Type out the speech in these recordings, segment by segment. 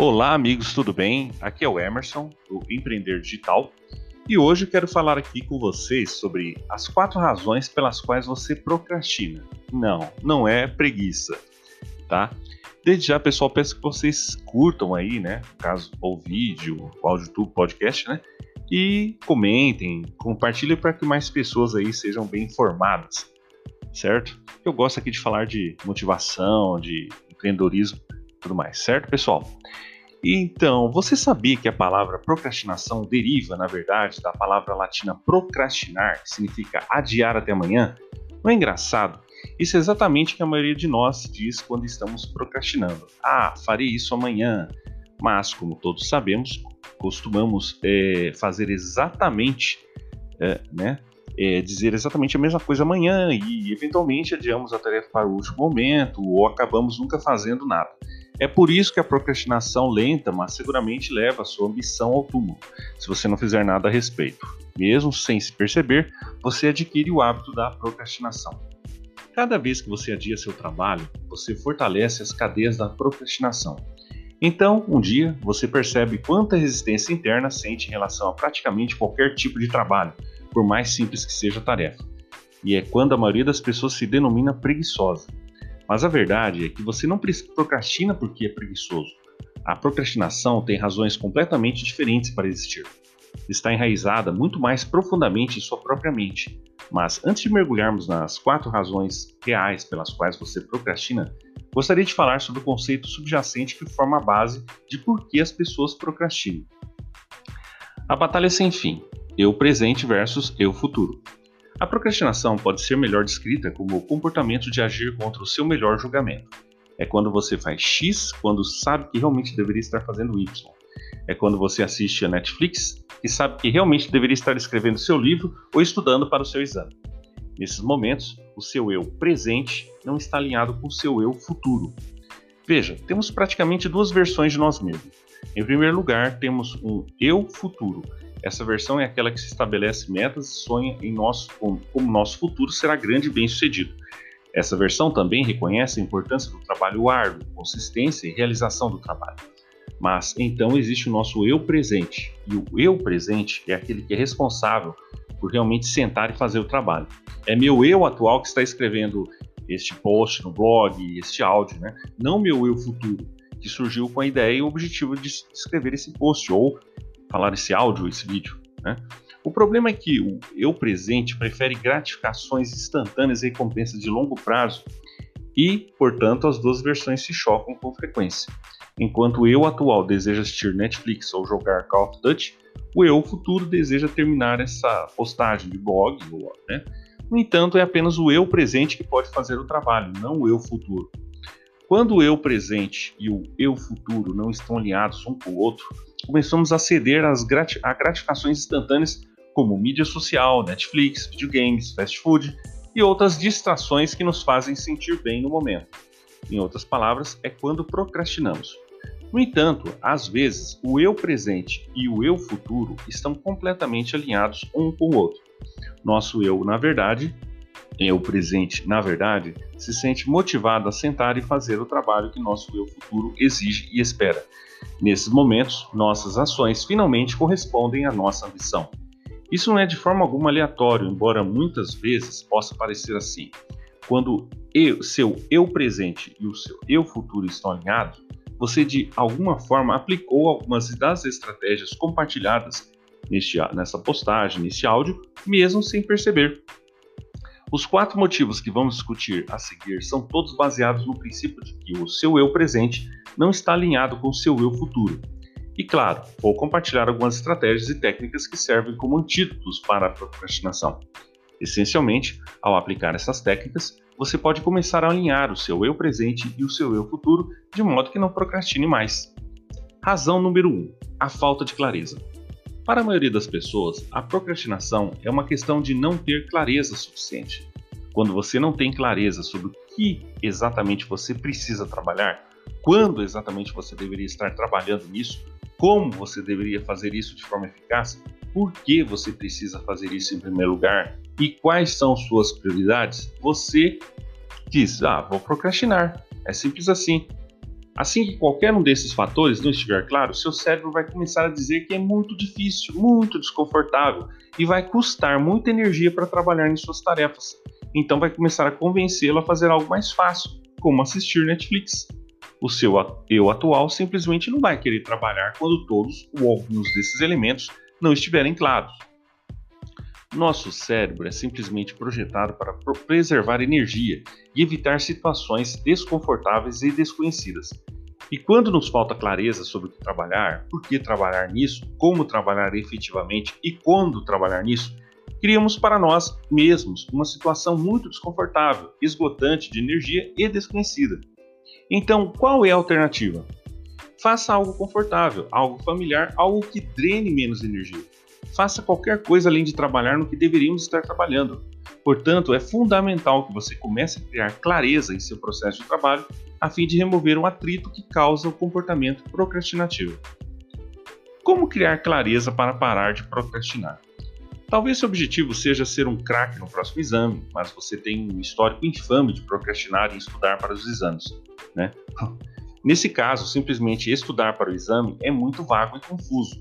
Olá, amigos, tudo bem? Aqui é o Emerson, do Empreender Digital, e hoje quero falar aqui com vocês sobre as quatro razões pelas quais você procrastina. Não, não é preguiça, tá? Desde já, pessoal, peço que vocês curtam aí, né? Caso o vídeo, o áudio do podcast, né? E comentem, compartilhem para que mais pessoas aí sejam bem informadas, certo? Eu gosto aqui de falar de motivação, de empreendedorismo tudo mais, certo, pessoal? Então, você sabia que a palavra procrastinação deriva, na verdade, da palavra latina procrastinar, que significa adiar até amanhã? Não é engraçado? Isso é exatamente o que a maioria de nós diz quando estamos procrastinando. Ah, farei isso amanhã. Mas, como todos sabemos, costumamos é, fazer exatamente, é, né, é, dizer exatamente a mesma coisa amanhã e, eventualmente, adiamos a tarefa para o último momento ou acabamos nunca fazendo nada. É por isso que a procrastinação lenta, mas seguramente leva a sua ambição ao túmulo, se você não fizer nada a respeito. Mesmo sem se perceber, você adquire o hábito da procrastinação. Cada vez que você adia seu trabalho, você fortalece as cadeias da procrastinação. Então, um dia, você percebe quanta resistência interna sente em relação a praticamente qualquer tipo de trabalho, por mais simples que seja a tarefa. E é quando a maioria das pessoas se denomina preguiçosa. Mas a verdade é que você não procrastina porque é preguiçoso. A procrastinação tem razões completamente diferentes para existir. Está enraizada muito mais profundamente em sua própria mente. Mas antes de mergulharmos nas quatro razões reais pelas quais você procrastina, gostaria de falar sobre o conceito subjacente que forma a base de por que as pessoas procrastinam. A batalha sem fim, eu presente versus eu futuro. A procrastinação pode ser melhor descrita como o comportamento de agir contra o seu melhor julgamento. É quando você faz X quando sabe que realmente deveria estar fazendo Y. É quando você assiste a Netflix e sabe que realmente deveria estar escrevendo seu livro ou estudando para o seu exame. Nesses momentos, o seu eu presente não está alinhado com o seu eu futuro. Veja, temos praticamente duas versões de nós mesmos. Em primeiro lugar, temos um eu futuro, essa versão é aquela que se estabelece metas e sonha em nosso, como, como nosso futuro será grande e bem sucedido. Essa versão também reconhece a importância do trabalho árduo, consistência e realização do trabalho. Mas então existe o nosso eu presente, e o eu presente é aquele que é responsável por realmente sentar e fazer o trabalho. É meu eu atual que está escrevendo este post no blog, este áudio, né? não meu eu futuro, que surgiu com a ideia e o objetivo de escrever esse post, ou falar esse áudio, esse vídeo. Né? O problema é que o eu presente prefere gratificações instantâneas e recompensas de longo prazo e, portanto, as duas versões se chocam com frequência. Enquanto o eu atual deseja assistir Netflix ou jogar Call of Duty, o eu futuro deseja terminar essa postagem de blog. Né? No entanto, é apenas o eu presente que pode fazer o trabalho, não o eu futuro. Quando o eu presente e o eu futuro não estão alinhados um com o outro, começamos a ceder às grati a gratificações instantâneas como mídia social, Netflix, videogames, fast food e outras distrações que nos fazem sentir bem no momento. Em outras palavras, é quando procrastinamos. No entanto, às vezes, o eu presente e o eu futuro estão completamente alinhados um com o outro. Nosso eu, na verdade, eu presente, na verdade, se sente motivado a sentar e fazer o trabalho que nosso eu futuro exige e espera. Nesses momentos, nossas ações finalmente correspondem à nossa ambição. Isso não é de forma alguma aleatório, embora muitas vezes possa parecer assim. Quando eu, seu eu presente e o seu eu futuro estão alinhados, você de alguma forma aplicou algumas das estratégias compartilhadas neste, nessa postagem, nesse áudio, mesmo sem perceber. Os quatro motivos que vamos discutir a seguir são todos baseados no princípio de que o seu eu presente não está alinhado com o seu eu futuro. E claro, vou compartilhar algumas estratégias e técnicas que servem como antídotos para a procrastinação. Essencialmente, ao aplicar essas técnicas, você pode começar a alinhar o seu eu presente e o seu eu futuro de modo que não procrastine mais. Razão número 1: um, a falta de clareza. Para a maioria das pessoas, a procrastinação é uma questão de não ter clareza suficiente. Quando você não tem clareza sobre o que exatamente você precisa trabalhar, quando exatamente você deveria estar trabalhando nisso, como você deveria fazer isso de forma eficaz, por que você precisa fazer isso em primeiro lugar e quais são suas prioridades, você diz: Ah, vou procrastinar. É simples assim. Assim que qualquer um desses fatores não estiver claro, seu cérebro vai começar a dizer que é muito difícil, muito desconfortável e vai custar muita energia para trabalhar em suas tarefas. Então vai começar a convencê-lo a fazer algo mais fácil, como assistir Netflix. O seu eu atual simplesmente não vai querer trabalhar quando todos ou alguns desses elementos não estiverem claros. Nosso cérebro é simplesmente projetado para preservar energia e evitar situações desconfortáveis e desconhecidas. E quando nos falta clareza sobre o que trabalhar, por que trabalhar nisso, como trabalhar efetivamente e quando trabalhar nisso, criamos para nós mesmos uma situação muito desconfortável, esgotante de energia e desconhecida. Então, qual é a alternativa? Faça algo confortável, algo familiar, algo que drene menos energia faça qualquer coisa além de trabalhar no que deveríamos estar trabalhando. Portanto, é fundamental que você comece a criar clareza em seu processo de trabalho a fim de remover um atrito que causa o comportamento procrastinativo. Como criar clareza para parar de procrastinar? Talvez seu objetivo seja ser um craque no próximo exame, mas você tem um histórico infame de procrastinar e estudar para os exames, né? Nesse caso, simplesmente estudar para o exame é muito vago e confuso.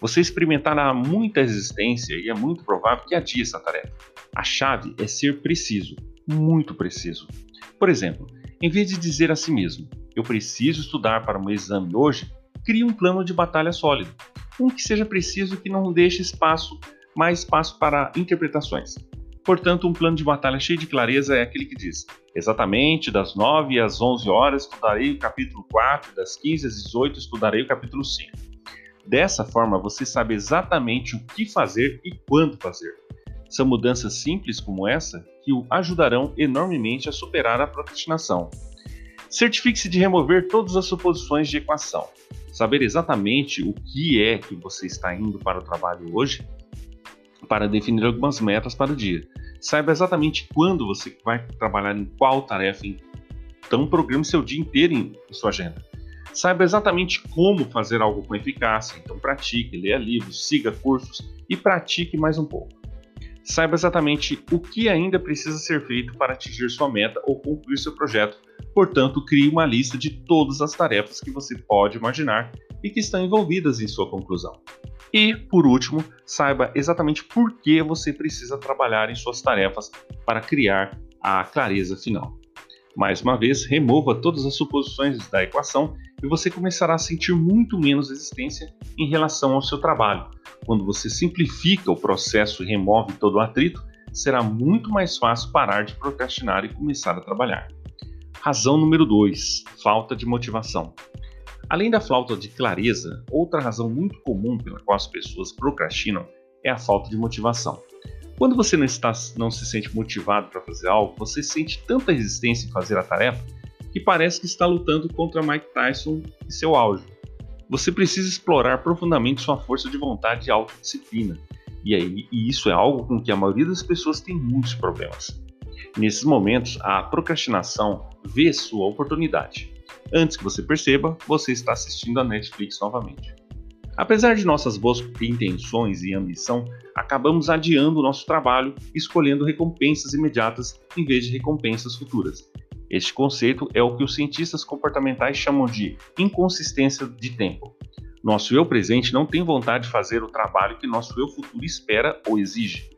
Você experimentará muita resistência e é muito provável que adie essa tarefa. A chave é ser preciso, muito preciso. Por exemplo, em vez de dizer a si mesmo, eu preciso estudar para um exame hoje, crie um plano de batalha sólido. Um que seja preciso que não deixe espaço, mais espaço para interpretações. Portanto, um plano de batalha cheio de clareza é aquele que diz: exatamente das 9 às 11 horas estudarei o capítulo 4, das 15 às 18 estudarei o capítulo 5. Dessa forma, você sabe exatamente o que fazer e quando fazer. São mudanças simples como essa que o ajudarão enormemente a superar a procrastinação. Certifique-se de remover todas as suposições de equação. Saber exatamente o que é que você está indo para o trabalho hoje para definir algumas metas para o dia. Saiba exatamente quando você vai trabalhar em qual tarefa. Então, programe seu dia inteiro em sua agenda. Saiba exatamente como fazer algo com eficácia, então pratique, leia livros, siga cursos e pratique mais um pouco. Saiba exatamente o que ainda precisa ser feito para atingir sua meta ou concluir seu projeto, portanto, crie uma lista de todas as tarefas que você pode imaginar e que estão envolvidas em sua conclusão. E, por último, saiba exatamente por que você precisa trabalhar em suas tarefas para criar a clareza final. Mais uma vez, remova todas as suposições da equação e você começará a sentir muito menos resistência em relação ao seu trabalho. Quando você simplifica o processo e remove todo o atrito, será muito mais fácil parar de procrastinar e começar a trabalhar. Razão número 2: falta de motivação. Além da falta de clareza, outra razão muito comum pela qual as pessoas procrastinam é a falta de motivação. Quando você não, está, não se sente motivado para fazer algo, você sente tanta resistência em fazer a tarefa que parece que está lutando contra Mike Tyson em seu auge. Você precisa explorar profundamente sua força de vontade e autodisciplina. E, aí, e isso é algo com que a maioria das pessoas tem muitos problemas. Nesses momentos, a procrastinação vê sua oportunidade. Antes que você perceba, você está assistindo a Netflix novamente. Apesar de nossas boas intenções e ambição, acabamos adiando o nosso trabalho, escolhendo recompensas imediatas em vez de recompensas futuras. Este conceito é o que os cientistas comportamentais chamam de inconsistência de tempo. Nosso eu presente não tem vontade de fazer o trabalho que nosso eu futuro espera ou exige.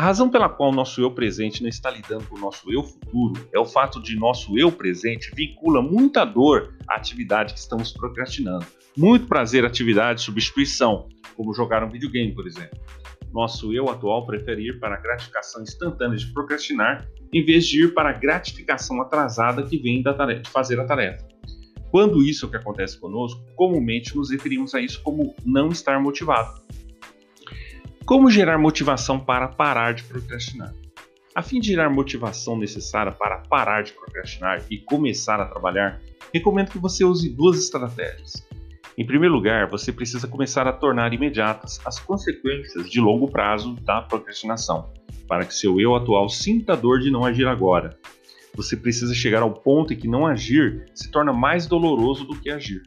A razão pela qual nosso eu presente não está lidando com o nosso eu futuro é o fato de nosso eu presente vincula muita dor à atividade que estamos procrastinando. Muito prazer à atividade de substituição, como jogar um videogame, por exemplo. Nosso eu atual prefere ir para a gratificação instantânea de procrastinar em vez de ir para a gratificação atrasada que vem da tarefa, de fazer a tarefa. Quando isso é o que acontece conosco, comumente nos referimos a isso como não estar motivado. Como gerar motivação para parar de procrastinar? A fim de gerar motivação necessária para parar de procrastinar e começar a trabalhar, recomendo que você use duas estratégias. Em primeiro lugar, você precisa começar a tornar imediatas as consequências de longo prazo da procrastinação, para que seu eu atual sinta dor de não agir agora. Você precisa chegar ao ponto em que não agir se torna mais doloroso do que agir.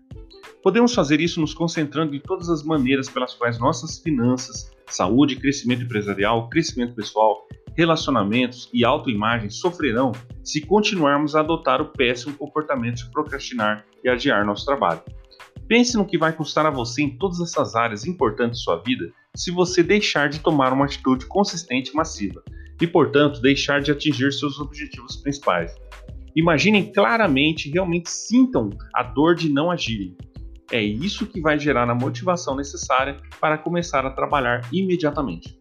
Podemos fazer isso nos concentrando em todas as maneiras pelas quais nossas finanças, saúde, crescimento empresarial, crescimento pessoal, relacionamentos e autoimagem sofrerão se continuarmos a adotar o péssimo comportamento de procrastinar e adiar nosso trabalho. Pense no que vai custar a você em todas essas áreas importantes de sua vida se você deixar de tomar uma atitude consistente e massiva, e, portanto, deixar de atingir seus objetivos principais. Imaginem claramente realmente sintam a dor de não agirem. É isso que vai gerar a motivação necessária para começar a trabalhar imediatamente.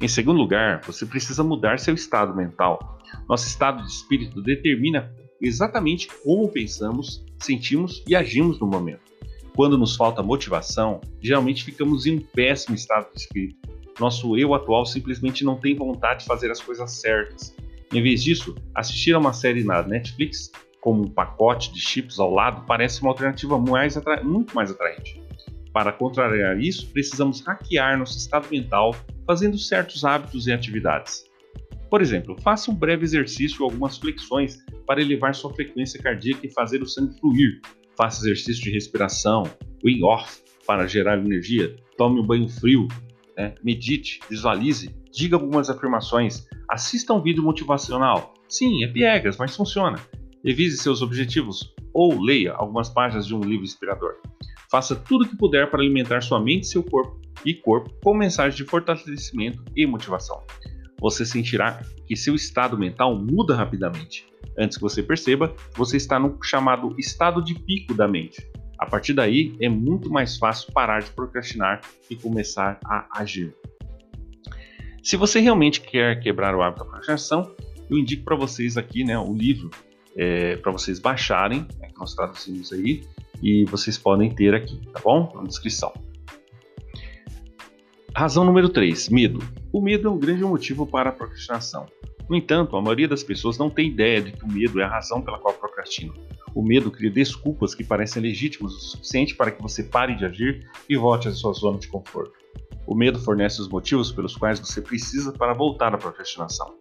Em segundo lugar, você precisa mudar seu estado mental. Nosso estado de espírito determina exatamente como pensamos, sentimos e agimos no momento. Quando nos falta motivação, geralmente ficamos em um péssimo estado de espírito. Nosso eu atual simplesmente não tem vontade de fazer as coisas certas. Em vez disso, assistir a uma série na Netflix, como um pacote de chips ao lado, parece uma alternativa mais muito mais atraente. Para contrariar isso, precisamos hackear nosso estado mental fazendo certos hábitos e atividades. Por exemplo, faça um breve exercício ou algumas flexões para elevar sua frequência cardíaca e fazer o sangue fluir, faça exercício de respiração, wing off para gerar energia, tome um banho frio, né? medite, visualize, diga algumas afirmações, assista um vídeo motivacional. Sim, é piegas, mas funciona. Revise seus objetivos ou leia algumas páginas de um livro inspirador. Faça tudo o que puder para alimentar sua mente, seu corpo e corpo com mensagens de fortalecimento e motivação. Você sentirá que seu estado mental muda rapidamente Antes que você perceba, você está no chamado estado de pico da mente. A partir daí, é muito mais fácil parar de procrastinar e começar a agir. Se você realmente quer quebrar o hábito da procrastinação, eu indico para vocês aqui né, o livro é, para vocês baixarem, né, que nós traduzimos aí, e vocês podem ter aqui, tá bom? Na descrição. Razão número 3, medo. O medo é um grande motivo para a procrastinação. No entanto, a maioria das pessoas não tem ideia de que o medo é a razão pela qual procrastinam. O medo cria desculpas que parecem legítimas o suficiente para que você pare de agir e volte à sua zona de conforto. O medo fornece os motivos pelos quais você precisa para voltar à procrastinação.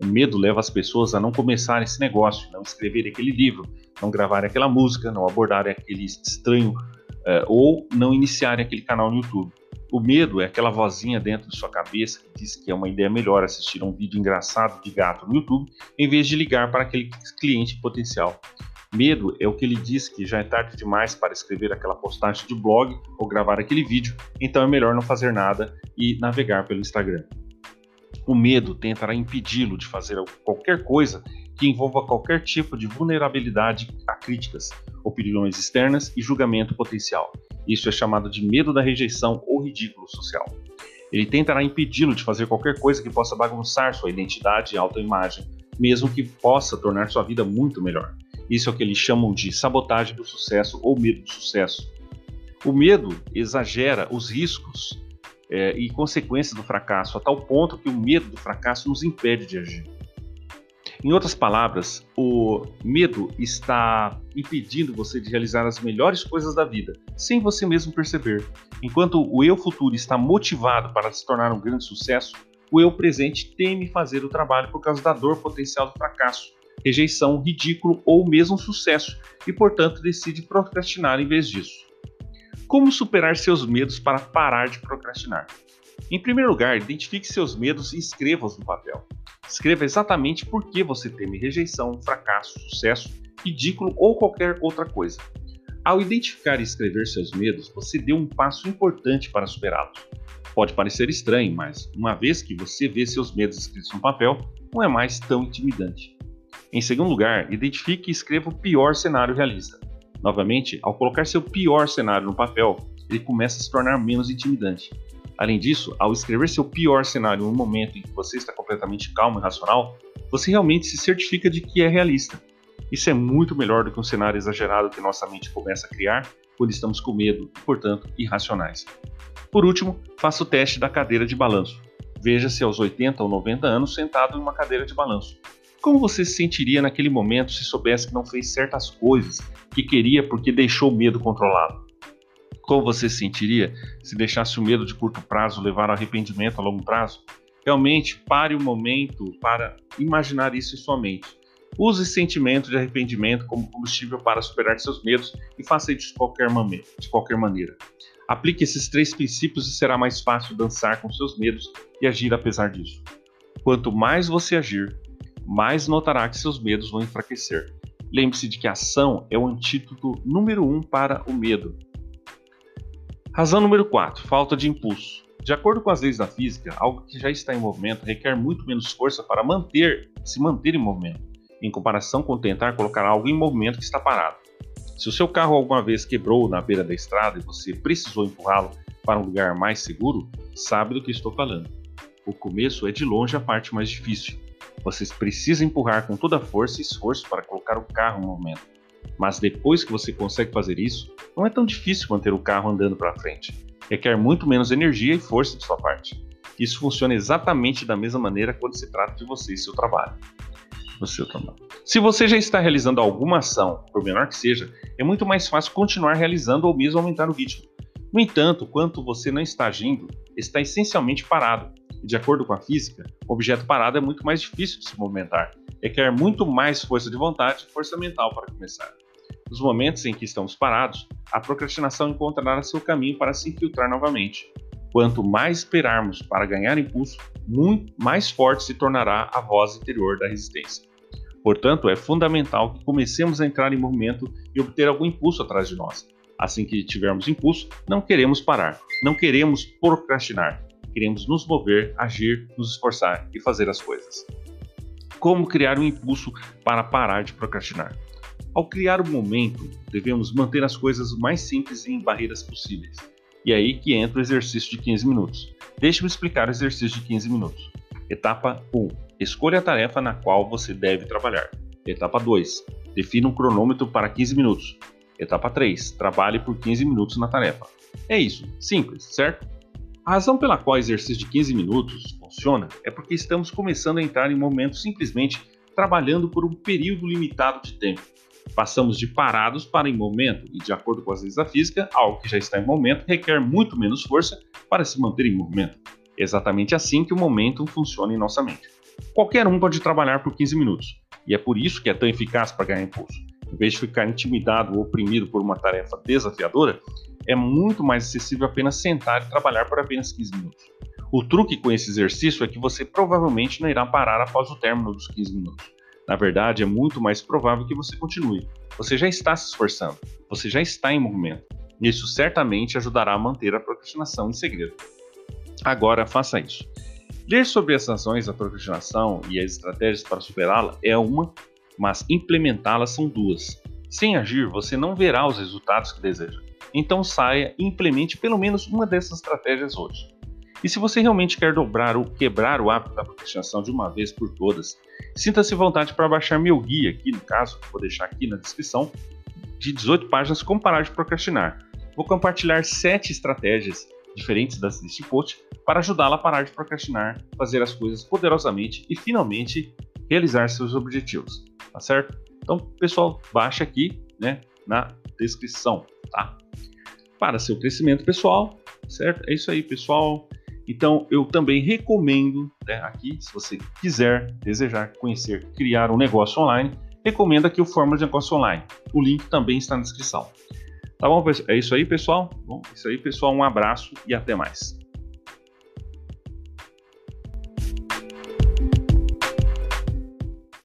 O medo leva as pessoas a não começarem esse negócio, não escreverem aquele livro, não gravarem aquela música, não abordarem aquele estranho uh, ou não iniciarem aquele canal no YouTube. O medo é aquela vozinha dentro de sua cabeça que diz que é uma ideia melhor assistir a um vídeo engraçado de gato no YouTube em vez de ligar para aquele cliente potencial. Medo é o que ele diz que já é tarde demais para escrever aquela postagem de blog ou gravar aquele vídeo, então é melhor não fazer nada e navegar pelo Instagram. O medo tentará impedi-lo de fazer qualquer coisa que envolva qualquer tipo de vulnerabilidade a críticas, opiniões externas e julgamento potencial. Isso é chamado de medo da rejeição ou ridículo social. Ele tentará impedi-lo de fazer qualquer coisa que possa bagunçar sua identidade e autoimagem, mesmo que possa tornar sua vida muito melhor. Isso é o que eles chamam de sabotagem do sucesso ou medo do sucesso. O medo exagera os riscos é, e consequências do fracasso a tal ponto que o medo do fracasso nos impede de agir. Em outras palavras, o medo está impedindo você de realizar as melhores coisas da vida, sem você mesmo perceber. Enquanto o eu futuro está motivado para se tornar um grande sucesso, o eu presente teme fazer o trabalho por causa da dor potencial do fracasso, rejeição, ridículo ou mesmo sucesso, e portanto decide procrastinar em vez disso. Como superar seus medos para parar de procrastinar? Em primeiro lugar, identifique seus medos e escreva-os no papel. Escreva exatamente por que você teme rejeição, fracasso, sucesso, ridículo ou qualquer outra coisa. Ao identificar e escrever seus medos, você deu um passo importante para superá-los. Pode parecer estranho, mas uma vez que você vê seus medos escritos no papel, não é mais tão intimidante. Em segundo lugar, identifique e escreva o pior cenário realista. Novamente, ao colocar seu pior cenário no papel, ele começa a se tornar menos intimidante. Além disso, ao escrever seu pior cenário no momento em que você está completamente calmo e racional, você realmente se certifica de que é realista. Isso é muito melhor do que um cenário exagerado que nossa mente começa a criar quando estamos com medo e, portanto, irracionais. Por último, faça o teste da cadeira de balanço. Veja-se aos 80 ou 90 anos sentado em uma cadeira de balanço. Como você se sentiria naquele momento se soubesse que não fez certas coisas que queria porque deixou o medo controlado? Como você se sentiria se deixasse o medo de curto prazo levar ao arrependimento a longo prazo? Realmente pare o momento para imaginar isso em sua mente. Use sentimento de arrependimento como combustível para superar seus medos e faça isso de qualquer, de qualquer maneira. Aplique esses três princípios e será mais fácil dançar com seus medos e agir apesar disso. Quanto mais você agir, mais notará que seus medos vão enfraquecer. Lembre-se de que a ação é o antídoto número um para o medo. Razão número 4: falta de impulso. De acordo com as leis da física, algo que já está em movimento requer muito menos força para manter, se manter em movimento, em comparação com tentar colocar algo em movimento que está parado. Se o seu carro alguma vez quebrou na beira da estrada e você precisou empurrá-lo para um lugar mais seguro, sabe do que estou falando. O começo é de longe a parte mais difícil. Vocês precisam empurrar com toda força e esforço para colocar o carro em movimento. Mas depois que você consegue fazer isso, não é tão difícil manter o carro andando para frente. Requer muito menos energia e força de sua parte. Isso funciona exatamente da mesma maneira quando se trata de você e seu trabalho no trabalho. Se você já está realizando alguma ação, por menor que seja, é muito mais fácil continuar realizando ou mesmo aumentar o ritmo. No entanto, quando você não está agindo, está essencialmente parado. E de acordo com a física, o objeto parado é muito mais difícil de se movimentar. Requer muito mais força de vontade e força mental para começar. Nos momentos em que estamos parados, a procrastinação encontrará seu caminho para se infiltrar novamente. Quanto mais esperarmos para ganhar impulso, muito mais forte se tornará a voz interior da resistência. Portanto, é fundamental que comecemos a entrar em movimento e obter algum impulso atrás de nós. Assim que tivermos impulso, não queremos parar, não queremos procrastinar, queremos nos mover, agir, nos esforçar e fazer as coisas. Como criar um impulso para parar de procrastinar? Ao criar o momento, devemos manter as coisas mais simples e em barreiras possíveis. E aí que entra o exercício de 15 minutos. Deixe-me explicar o exercício de 15 minutos. Etapa 1. Escolha a tarefa na qual você deve trabalhar. Etapa 2. Defina um cronômetro para 15 minutos. Etapa 3. Trabalhe por 15 minutos na tarefa. É isso, simples, certo? A razão pela qual o exercício de 15 minutos funciona é porque estamos começando a entrar em momentos simplesmente trabalhando por um período limitado de tempo. Passamos de parados para em momento, e de acordo com as leis da física, algo que já está em momento requer muito menos força para se manter em movimento. É exatamente assim que o momento funciona em nossa mente. Qualquer um pode trabalhar por 15 minutos, e é por isso que é tão eficaz para ganhar impulso. Em vez de ficar intimidado ou oprimido por uma tarefa desafiadora, é muito mais acessível apenas sentar e trabalhar por apenas 15 minutos. O truque com esse exercício é que você provavelmente não irá parar após o término dos 15 minutos. Na verdade, é muito mais provável que você continue. Você já está se esforçando, você já está em movimento. Isso certamente ajudará a manter a procrastinação em segredo. Agora, faça isso. Ler sobre as razões da procrastinação e as estratégias para superá-la é uma, mas implementá-las são duas. Sem agir, você não verá os resultados que deseja. Então saia e implemente pelo menos uma dessas estratégias hoje. E se você realmente quer dobrar ou quebrar o hábito da procrastinação de uma vez por todas, sinta-se vontade para baixar meu guia aqui, no caso, vou deixar aqui na descrição, de 18 páginas como parar de procrastinar. Vou compartilhar 7 estratégias diferentes das deste post para ajudá-la a parar de procrastinar, fazer as coisas poderosamente e finalmente realizar seus objetivos, tá certo? Então, pessoal, baixa aqui, né, na descrição, tá? Para seu crescimento pessoal, certo? É isso aí, pessoal. Então, eu também recomendo, né, aqui, se você quiser, desejar conhecer, criar um negócio online, recomendo aqui o Fórmula de Negócio Online. O link também está na descrição. Tá bom? É isso aí, pessoal? Bom, é isso aí, pessoal. Um abraço e até mais.